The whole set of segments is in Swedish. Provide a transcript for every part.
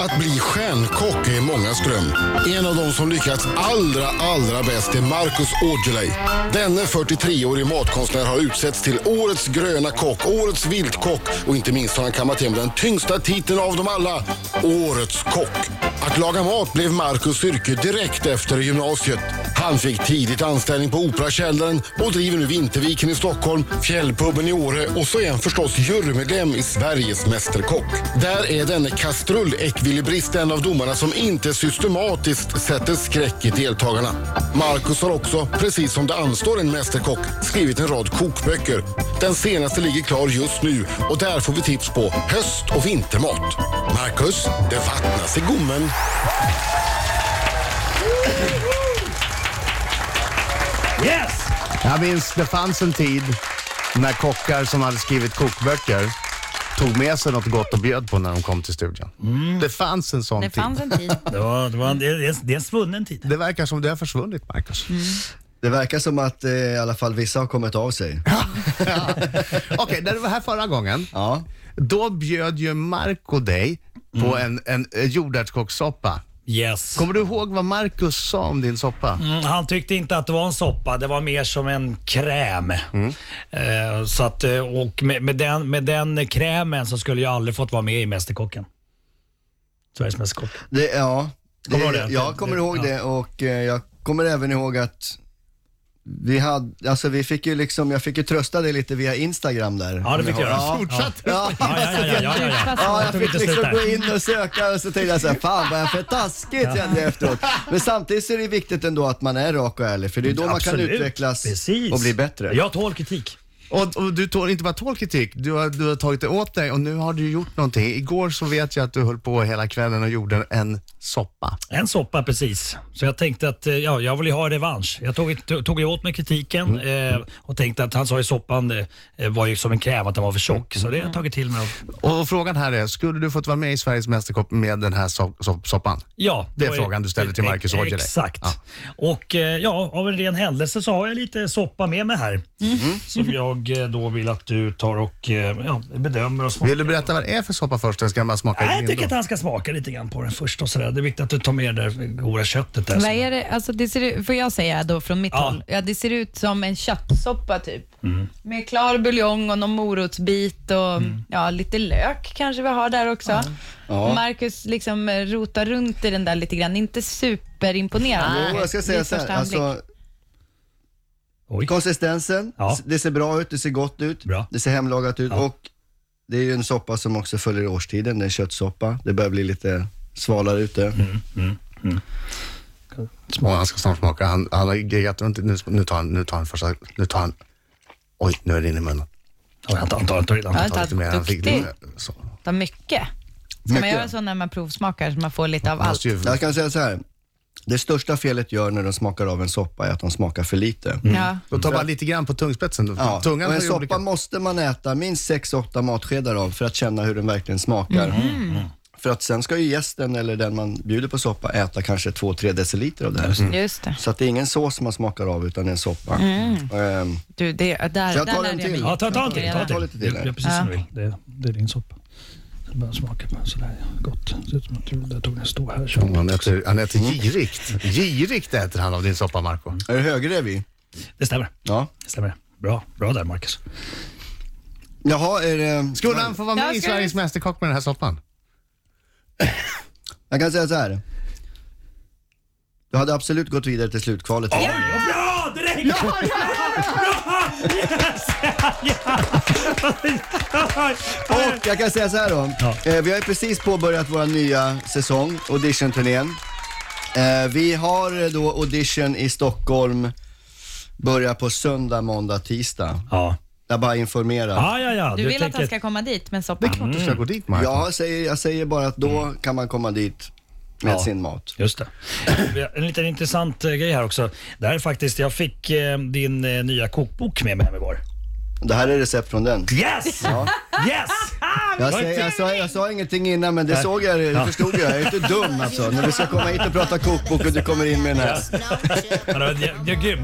Att bli stjärnkock är mångas dröm. En av de som lyckats allra, allra bäst är Marcus Aujalay. Denne 43-årige matkonstnär har utsetts till Årets gröna kock, Årets viltkock och inte minst har han kammat hem den tyngsta titeln av dem alla, Årets kock. Att laga mat blev Marcus yrke direkt efter gymnasiet. Han fick tidigt anställning på Operakällaren och driver nu Vinterviken i Stockholm, Fjällpuben i Åre och så är han förstås jurymedlem i Sveriges Mästerkock. Där är denne kastrull-ekvilibrist en av domarna som inte systematiskt sätter skräck i deltagarna. Marcus har också, precis som det anstår en mästerkock, skrivit en rad kokböcker. Den senaste ligger klar just nu och där får vi tips på höst och vintermat. Marcus, det vattnas i gommen. Yes! Jag minns det fanns en tid när kockar som hade skrivit kokböcker tog med sig något gott och bjöd på när de kom till studion. Det fanns en sån Det tid. fanns en tid. Det, var, det, var en, det, är, det är en svunnen tid. Det verkar som det har försvunnit, Marcus. Det verkar som att eh, i alla fall vissa har kommit av sig. Ja. Okej, när du var här förra gången, Ja. då bjöd ju Marco dig på en, en, en jordärtskockssoppa. Yes. Kommer du ihåg vad Marcus sa om din soppa? Mm, han tyckte inte att det var en soppa, det var mer som en kräm. Eh, så att, eh, och med, med, den, med den krämen så skulle jag aldrig fått vara med i Mästerkocken. Sveriges Mästerkock. Det, ja, det, jag kommer ihåg det och eh, jag kommer även ihåg att vi hade, alltså vi fick ju liksom, jag fick ju trösta dig lite via Instagram där. Ja, det fick jag göra. Ja. Fortsatt. Ja, Ja, ja, ja, ja, ja, ja. Ja, Jag fick liksom gå in och söka och så tänkte jag så här, fan vad jag för taskigt kände jag efteråt. Men samtidigt så är det viktigt ändå att man är rak och ärlig för det är då man kan Absolut. utvecklas Precis. och bli bättre. Jag tål kritik. Och, och du tål inte bara tål kritik, du har, du har tagit det åt dig och nu har du gjort någonting. Igår så vet jag att du höll på hela kvällen och gjorde en soppa. En soppa precis. Så jag tänkte att eh, ja, jag vill ju ha revansch. Jag tog, tog, tog åt mig kritiken eh, och tänkte att han sa i soppan eh, var ju som en kräm, att den var för tjock. Så det har jag tagit till mig. Och frågan här är, skulle du fått vara med i Sveriges Mästerkock med den här so so soppan? Ja, Det är var- frågan du ställer till Marcus Aujalay. Exakt. Ja. Och eh, ja, av en ren händelse så har jag lite soppa med mig här. Som jag eh, då vill att du tar och eh, ja, bedömer och smakar. Vill du berätta vad det är för soppa först? Eller ska jag bara smaka Nej, jag tycker att han ska smaka lite grann på den först. Och sådär. Det är viktigt att du tar med det där goda köttet. Där. Vad är det? Alltså det ser ut, får jag säga då från mitt Ja. håll? Ja, det ser ut som en köttsoppa typ. Mm. Med klar buljong och någon morotsbit och Mm. ja, lite lök kanske vi har där också. Ja. Marcus liksom eh, rotar runt i den där lite grann. Inte superimponerande. Jo, jag ska säga vid så här, anblick. alltså Oj. konsistensen, Ja. det ser bra ut, det ser gott ut, Bra. det ser hemlagat ut Ja. och det är ju en soppa som också följer årstiden, det är en köttsoppa. Det börjar bli lite svalare ute. Mm. Små, han ska snart smaka. Han, han har geggat runt. Nu, nu tar han, nu tar han första, nu tar han, oj nu är det inne i munnen. Ja, Han tar, han tar, han tar, han tar. Ja, Ta lite mer. Han fick Duktig. lite, så. Ta mycket. Ska man göra så när man provsmakar så man får lite av Man allt? ju, Jag kan säga så här. Det största felet gör när de smakar av en soppa är att de smakar för lite. Ja. då tar bara lite grann på tungspetsen. Ja, Tungan och en soppa olika... måste man äta minst 6-8 matskedar av för att känna hur den verkligen smakar. Mm. För att sen ska ju gästen eller den man bjuder på soppa äta kanske 2-3 deciliter av det här. Just det. Så att det är ingen sås man smakar av utan en soppa. Ehm, Du, det, där, Så jag tar där en lärde jag till. mig. Ja, ta, ta en till. Ta en Ta till. lite till här. Gör precis Ja. som du vill. Det, det är din soppa. Jag bara smaka på den sådär. Gott. Ser ut som att du där tog en stor här. Kör. Han äter, han äter girigt. Girigt äter han av din soppa, Marco. är det högerrev Det stämmer. Ja. Det stämmer. Bra, bra där Marcus. Jaha, är det... Skulle han få vara med Ja, i ska Sveriges vi- Mästerkock med den här soppan? Jag kan säga så här. Du hade absolut gått vidare till slutkvalet. Ja, bra! Direkt! Ja! Yes! Ja! Och jag kan säga så här då. Ja. Eh, vi har ju precis påbörjat vår nya säsong, audition-turnén. Eh, vi har eh, då audition i Stockholm, börjar på söndag, måndag, tisdag. Ja, Jag bara informerar. ja, ja. ja. Du vill att han ska komma dit med Det är soppan? klart du ska gå dit, Marco. Jag säger, jag säger bara att då kan man komma dit med Ja. sin mat. Just det. Vi har En liten intressant eh, grej här också. Det här är faktiskt, jag fick eh, din eh, nya kokbok med mig hem igår. Det här är recept från den. Yes! Yes! Jag, säger, jag, sa, jag sa ingenting innan men det såg jag, det förstod jag. Jag är inte dum alltså. När vi ska komma hit och prata kokbok och du kommer in med den här.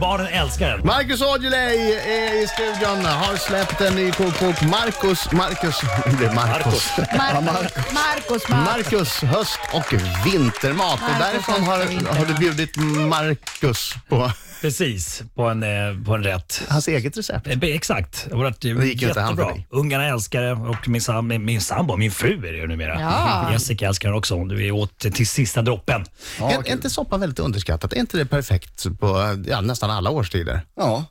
Barnen älskar den. Marcus Aujalay är i studion, har släppt en ny kokbok. Marcus, Marcus, det är Marcus. Marcus, Marcus, Marcus. Marcus höst och vintermat. Och därifrån har, har du bjudit Marcus på Precis, på en, eh, på en rätt. hans eget recept. Eh, Exakt. Det gick inte han jättebra. Ungarna älskar det och min, min, sambo, min fru är det ju numera. Ja. Jessica älskar den också. Du är åt till sista droppen. Ja, är, är inte soppa väldigt underskattat? Är inte det perfekt på ja, nästan alla årstider? Ja,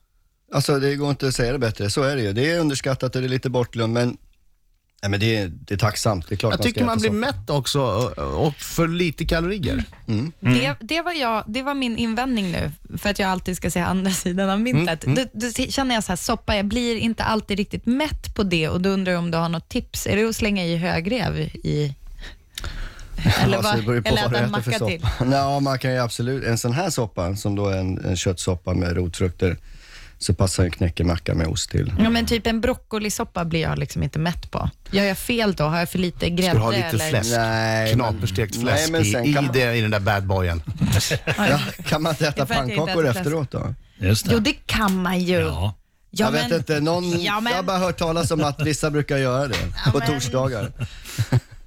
alltså det går inte att säga det bättre. Så är det ju. Det är underskattat och det är lite bortglömt men, nej, men det, är, det är tacksamt. Det är klart Jag man ska tycker man äta blir soppa. mätt också och, och för lite kalorier. Det, det, var jag, det var min invändning nu, för att jag alltid ska se andra sidan av myntet. Då, då känner jag så här, soppa, jag blir inte alltid riktigt mätt på det och då undrar jag om du har något tips. Är det att slänga i högrev i... Eller, Alltså, vad, det beror ju på eller vad du äta en äter för macka till? soppa. Ja, man kan ju absolut, en sån här soppa som då är en, en köttsoppa med rotfrukter, så passar en knäckemacka med ost till. Ja, men typ en broccolisoppa blir jag liksom inte mätt på. Gör jag fel då? Har jag för lite grädde? Ska du ha lite eller? fläsk? Nej, men- Knaperstekt nej, fläsk men i, sen i, kan man- det, i den där badboyen. Ja, kan man inte Det äta är för att jag inte pannkakor äter fläsk. efteråt då? Just det. Jo, det kan man ju. Ja. Ja, jag vet men- inte, någon, Ja, men- jag har bara hört talas om att vissa brukar göra det på men- torsdagar.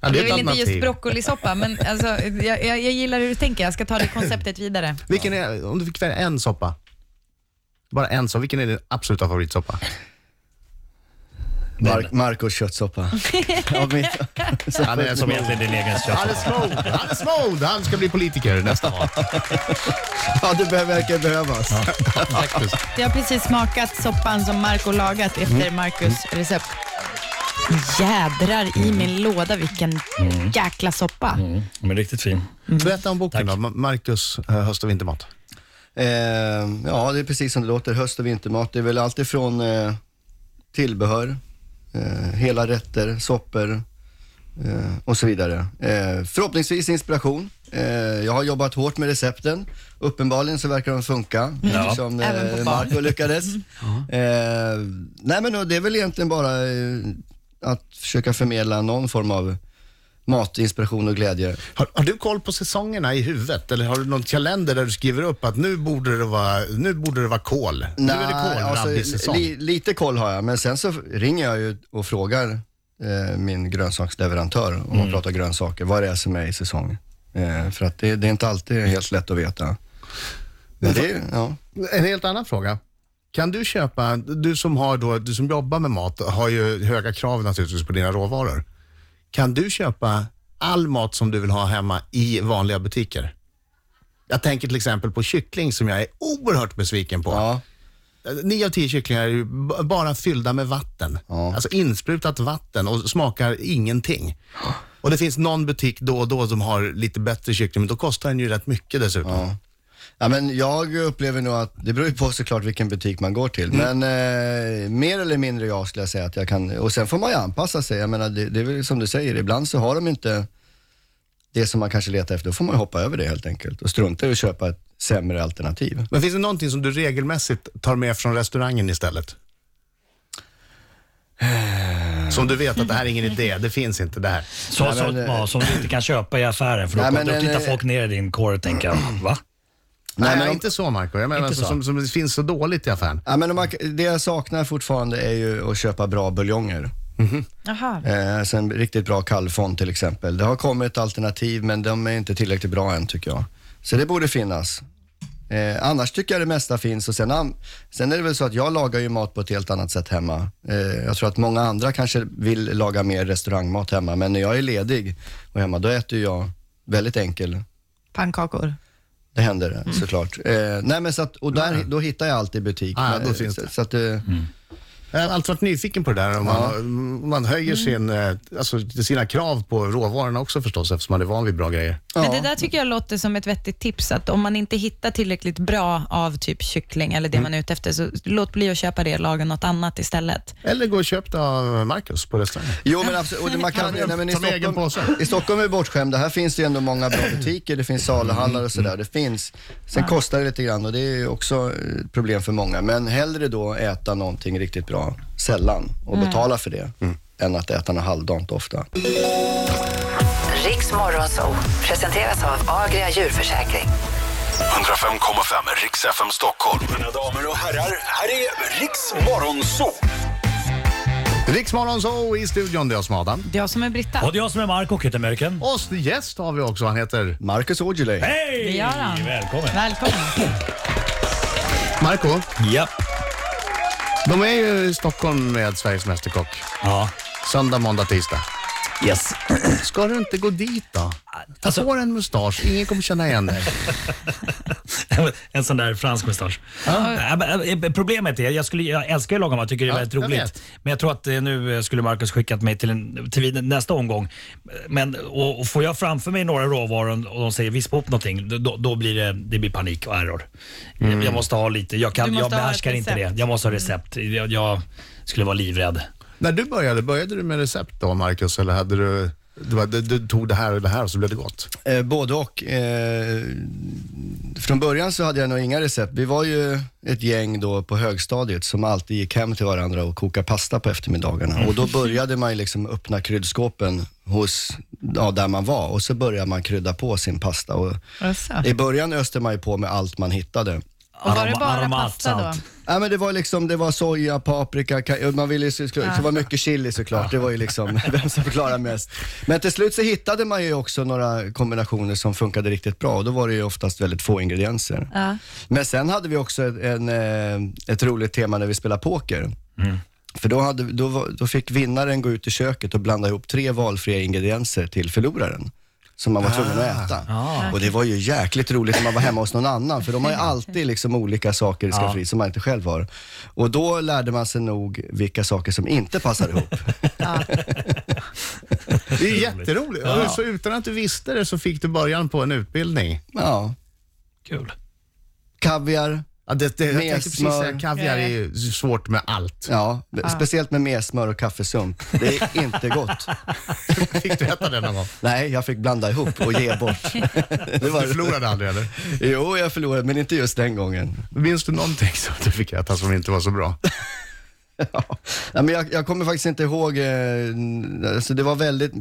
Ja, det är ett vill inte just alternativ. broccolisoppa, men alltså, jag, jag, jag gillar hur du tänker. Jag ska ta det konceptet vidare. Vilken är, om du fick välja en soppa, bara en soppa, vilken är din absoluta favoritsoppa? Mark, Marcos köttsoppa. ja, Han är Som egentligen din egen Han är kött. smooth, han är smooth, han ska bli politiker nästa val. ja, det verkar behövas. Faktiskt. Jag har precis smakat soppan som Marco lagat efter Marcus recept. Jädrar i min låda vilken jäkla soppa. Mm, men riktigt fin. Berätta om boken då, Ma- Marcus eh, höst och vintermat. Eh, ja, det är precis som det låter. Höst och vintermat. Det är väl allt ifrån eh, tillbehör, eh, hela rätter, soppor eh, och så vidare. Eh, förhoppningsvis inspiration. Eh, jag har jobbat hårt med recepten. Uppenbarligen så verkar de funka, Även på eh. Marco lyckades. Eh, nej men det är väl egentligen bara eh, att försöka förmedla någon form av matinspiration och glädje. Har, har du koll på säsongerna i huvudet eller har du någon kalender där du skriver upp att nu borde det vara, nu borde det vara kål? nu är det kålrabisäsong. alltså, li, lite koll har jag, men sen så ringer jag ju och frågar eh, min grönsaksleverantör om Mm. man pratar grönsaker, vad det är som är i säsong. Eh, för att det, det är inte alltid helt lätt att veta. Men det, ja. En helt annan fråga. Kan du köpa, du som, har då, du som jobbar med mat har ju höga krav naturligtvis på dina råvaror. Kan du köpa all mat som du vill ha hemma i vanliga butiker? Jag tänker till exempel på kyckling som jag är oerhört besviken på. Ja, Nio av tio kycklingar är ju b- bara fyllda med vatten. Ja. Alltså insprutat vatten och smakar ingenting. Och det finns någon butik då och då som har lite bättre kyckling, men då kostar den ju rätt mycket dessutom. ja. Ja, men jag upplever nog att, det beror ju på såklart vilken butik man går till, Mm. men eh, mer eller mindre jag skulle jag säga att jag kan, och sen får man ju anpassa sig. Jag menar, det, det är väl som du säger, ibland så har de inte det som man kanske letar efter, då får man ju hoppa över det helt enkelt och strunta i att köpa ett sämre alternativ. Men finns det någonting som du regelmässigt tar med från restaurangen istället? Som du vet att det här är ingen idé, det finns inte det här. Så, Nej, så, men, eh, ja, som du inte kan köpa i affären för då, Nej, men då tittar eh, folk ner i din korg och tänker, va? Nej, men om- inte så Marco. Jag menar Inte alltså, så. som, som det finns så dåligt i affären. Ja, men man, det jag saknar fortfarande är ju att köpa bra buljonger. Jaha. Eh, alltså en riktigt bra kallfond till exempel. Det har kommit alternativ men de är inte tillräckligt bra än tycker jag. Så det borde finnas. Eh, annars tycker jag det mesta finns och sen, sen är det väl så att jag lagar ju mat på ett helt annat sätt hemma. Eh, jag tror att många andra kanske vill laga mer restaurangmat hemma men när jag är ledig och hemma då äter jag väldigt enkel Pannkakor. Det händer såklart. Eh, nej men så att, och där, då hittar jag alltid i butik. Ah, ja, då Men, finns så, det. så att, eh, Jag har alltid varit nyfiken på det där. Om man, man höjer sin, eh, alltså, sina krav på råvarorna också förstås, eftersom man är van vid bra grejer. Men det där tycker jag låter som ett vettigt tips, att om man inte hittar tillräckligt bra av typ kyckling eller det man är ute efter, så låt bli att köpa det och laga något annat istället. Eller gå och köp det av Marcus på restaurangen. Jo men absolut, och det- man kan, Ta med- nej, men i, ta med egen Stockholm, påse. i Stockholm är vi bortskämda. Här finns det ju ändå många bra butiker, det finns saluhallar och sådär. Det finns. Sen kostar det lite grann och det är ju också ett problem för många. Men hellre då äta någonting riktigt bra jag, sällan, och betala för det, än att äta något halvdant ofta. Riks Morgonzoo presenteras av Agria djurförsäkring. 105,5 Riks FM Stockholm. Mina damer och herrar, här är Riks Morgonzoo. Riksmorgon så i studion, det är jag som är Adam. Det är jag som är Britta. Och det är jag som är Marco Kyttemörken. Och gäst har vi också, han heter Marcus Aujalay. Hej! Det gör han. Välkommen. Välkommen. Marco. Ja. De är ju i Stockholm med Sveriges Mästerkock. ja. Söndag, måndag, tisdag. Yes. Ska du inte gå dit då? Ta Alltså- på dig en mustasch, ingen kommer känna igen dig. en sån där fransk mustasch. Eh, Problemet är, jag, skulle, jag älskar att laga mat, tycker det är Ja, väldigt jag roligt. Men jag tror att eh, nu skulle Marcus skickat mig till, en, till nästa omgång. Men och, och får jag framför mig några råvaror och de säger vispa upp någonting, då, då blir det, det blir panik och error. Jag, jag måste ha lite, jag, kan, jag behärskar inte det. Jag måste ha recept. Jag, jag skulle vara livrädd. När du började, började du med recept då Marcus? Eller hade du, du, du, du tog det här och det här och så blev det gott? Eh, både och. Eh, från början så hade jag nog inga recept. Vi var ju ett gäng då på högstadiet som alltid gick hem till varandra och kokade pasta på eftermiddagarna. Och då började man ju liksom öppna kryddskåpen hos, ja, där man var och så började man krydda på sin pasta. Och. I början öste man ju på med allt man hittade. Och var det bara pasta då? Ja, men det var liksom, det var soja, paprika, ka- man ville ju så, så det var mycket chili såklart. Det var ju liksom vem som förklarar mest. Men till slut så hittade man ju också några kombinationer som funkade riktigt bra och då var det ju oftast väldigt få ingredienser. Ja. Men sen hade vi också ett, en, eh, ett roligt tema när vi spelade poker. För då, hade, då, var- då fick vinnaren gå ut i köket och blanda ihop tre valfria ingredienser till förloraren. Som man var tvungen att äta. Och det var ju jäkligt roligt när man var hemma hos någon annan, för de har ju alltid liksom olika saker i skafferiet som man inte själv har. Och då lärde man sig nog vilka saker som inte passar ihop. Det är jätteroligt. Och Så utan att du visste det så fick du början på en utbildning. Ja, Kul. kaviar, Ja, det, det, jag tänkte precis smör. säga, kaviar är ju svårt med allt. ja, speciellt med mer smör och kaffesump. Det är inte gott. Fick du äta det någon gång? Nej, jag fick blanda ihop och ge bort. Det var Du förlorade aldrig eller? Jo, jag förlorade, men inte just den gången. Minns du någonting som du fick äta som inte var så bra? Ja. Men jag, jag kommer faktiskt inte ihåg, eh, alltså det var väldigt, eh,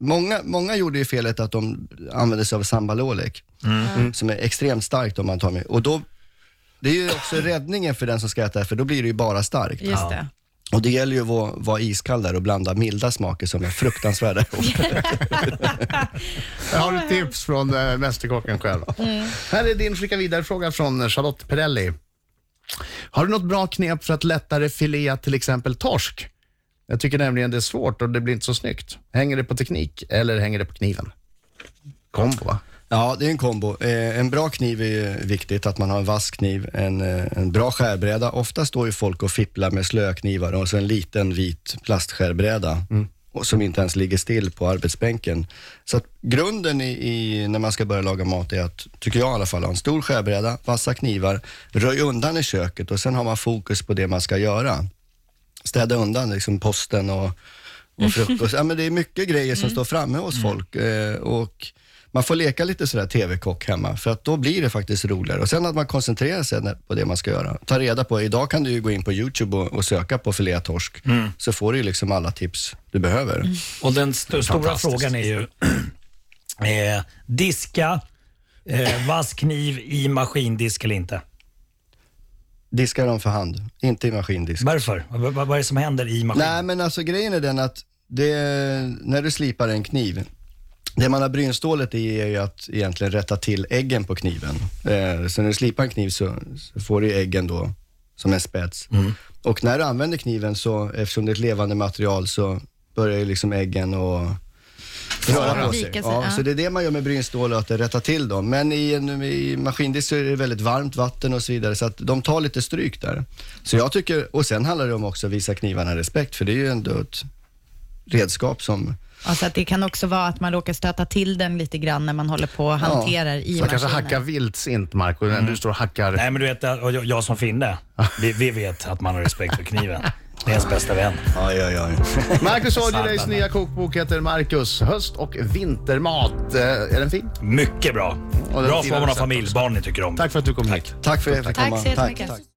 många, många gjorde ju felet att de använde sig av sambalolek, Mm. som är extremt starkt om man tar med. Och då, det är ju också räddningen för den som ska äta det, för då blir det ju bara starkt. Just det. Och det gäller ju att vara, vara iskall där och blanda milda smaker som är fruktansvärda. Jag har ett tips från äh, Mästerkocken själv. Här är din skicka vidare-fråga från Charlotte Perelli. Har du något bra knep för att lättare filea till exempel torsk? Jag tycker nämligen det är svårt och det blir inte så snyggt. Hänger det på teknik eller hänger det på kniven? Kombo va? Ja, det är en kombo. Eh, en bra kniv är ju viktigt, att man har en vass kniv, en, eh, en bra skärbräda. Ofta står ju folk och fipplar med slöknivar och så en liten vit plastskärbräda. Och som inte ens ligger still på arbetsbänken. Så att grunden i, i, när man ska börja laga mat är att, tycker jag i alla fall, ha en stor skärbräda, vassa knivar, röj undan i köket och sen har man fokus på det man ska göra. Städa undan liksom posten och, och frukost. Ja, men det är mycket grejer som står framme hos folk. Eh, och man får leka lite sådär TV-kock hemma, för att då blir det faktiskt roligare. Och sen att man koncentrerar sig på det man ska göra. Ta reda på, idag kan du ju gå in på YouTube och, och söka på filé torsk, så får du ju liksom alla tips du behöver. Och den st- stora frågan är ju eh, diska, eh, vass kniv i maskindisk eller inte. Diska dem för hand, inte i maskindisk. Varför? Vad, vad är det som händer i maskin? Nej, men alltså grejen är den att det, när du slipar en kniv, det man har brynstålet i är ju att egentligen rätta till äggen på kniven. Eh, så när du slipar en kniv så, så får du äggen då som en spets. Och när du använder kniven så, eftersom det är ett levande material, så börjar ju liksom äggen och röra på sig. Ja, ja. Så det är det man gör med brynstål att det rättar till dem. Men i, en, i maskindisk så är det väldigt varmt vatten och så vidare, så att de tar lite stryk där. Så jag tycker, och sen handlar det om också att visa knivarna respekt, för det är ju ändå ett redskap som Alltså att det kan också vara att man råkar stöta till den lite grann när man håller på och hanterar i Så kanske maskinen. hacka vildsint Marco, när du står och hackar. Nej, men du vet, jag, jag som finne, vi, vi vet att man har respekt för kniven. Det är ens bästa vän. Oj, oj, oj. Marcus Aujalais nya kokbok heter Marcus höst och vintermat. Eh, Är den fin? Mycket bra. Bra för man har familj, också. barn ni tycker om. Tack för att du kom hit. Tack för att jag fick Tack komma. så jättemycket. Tack.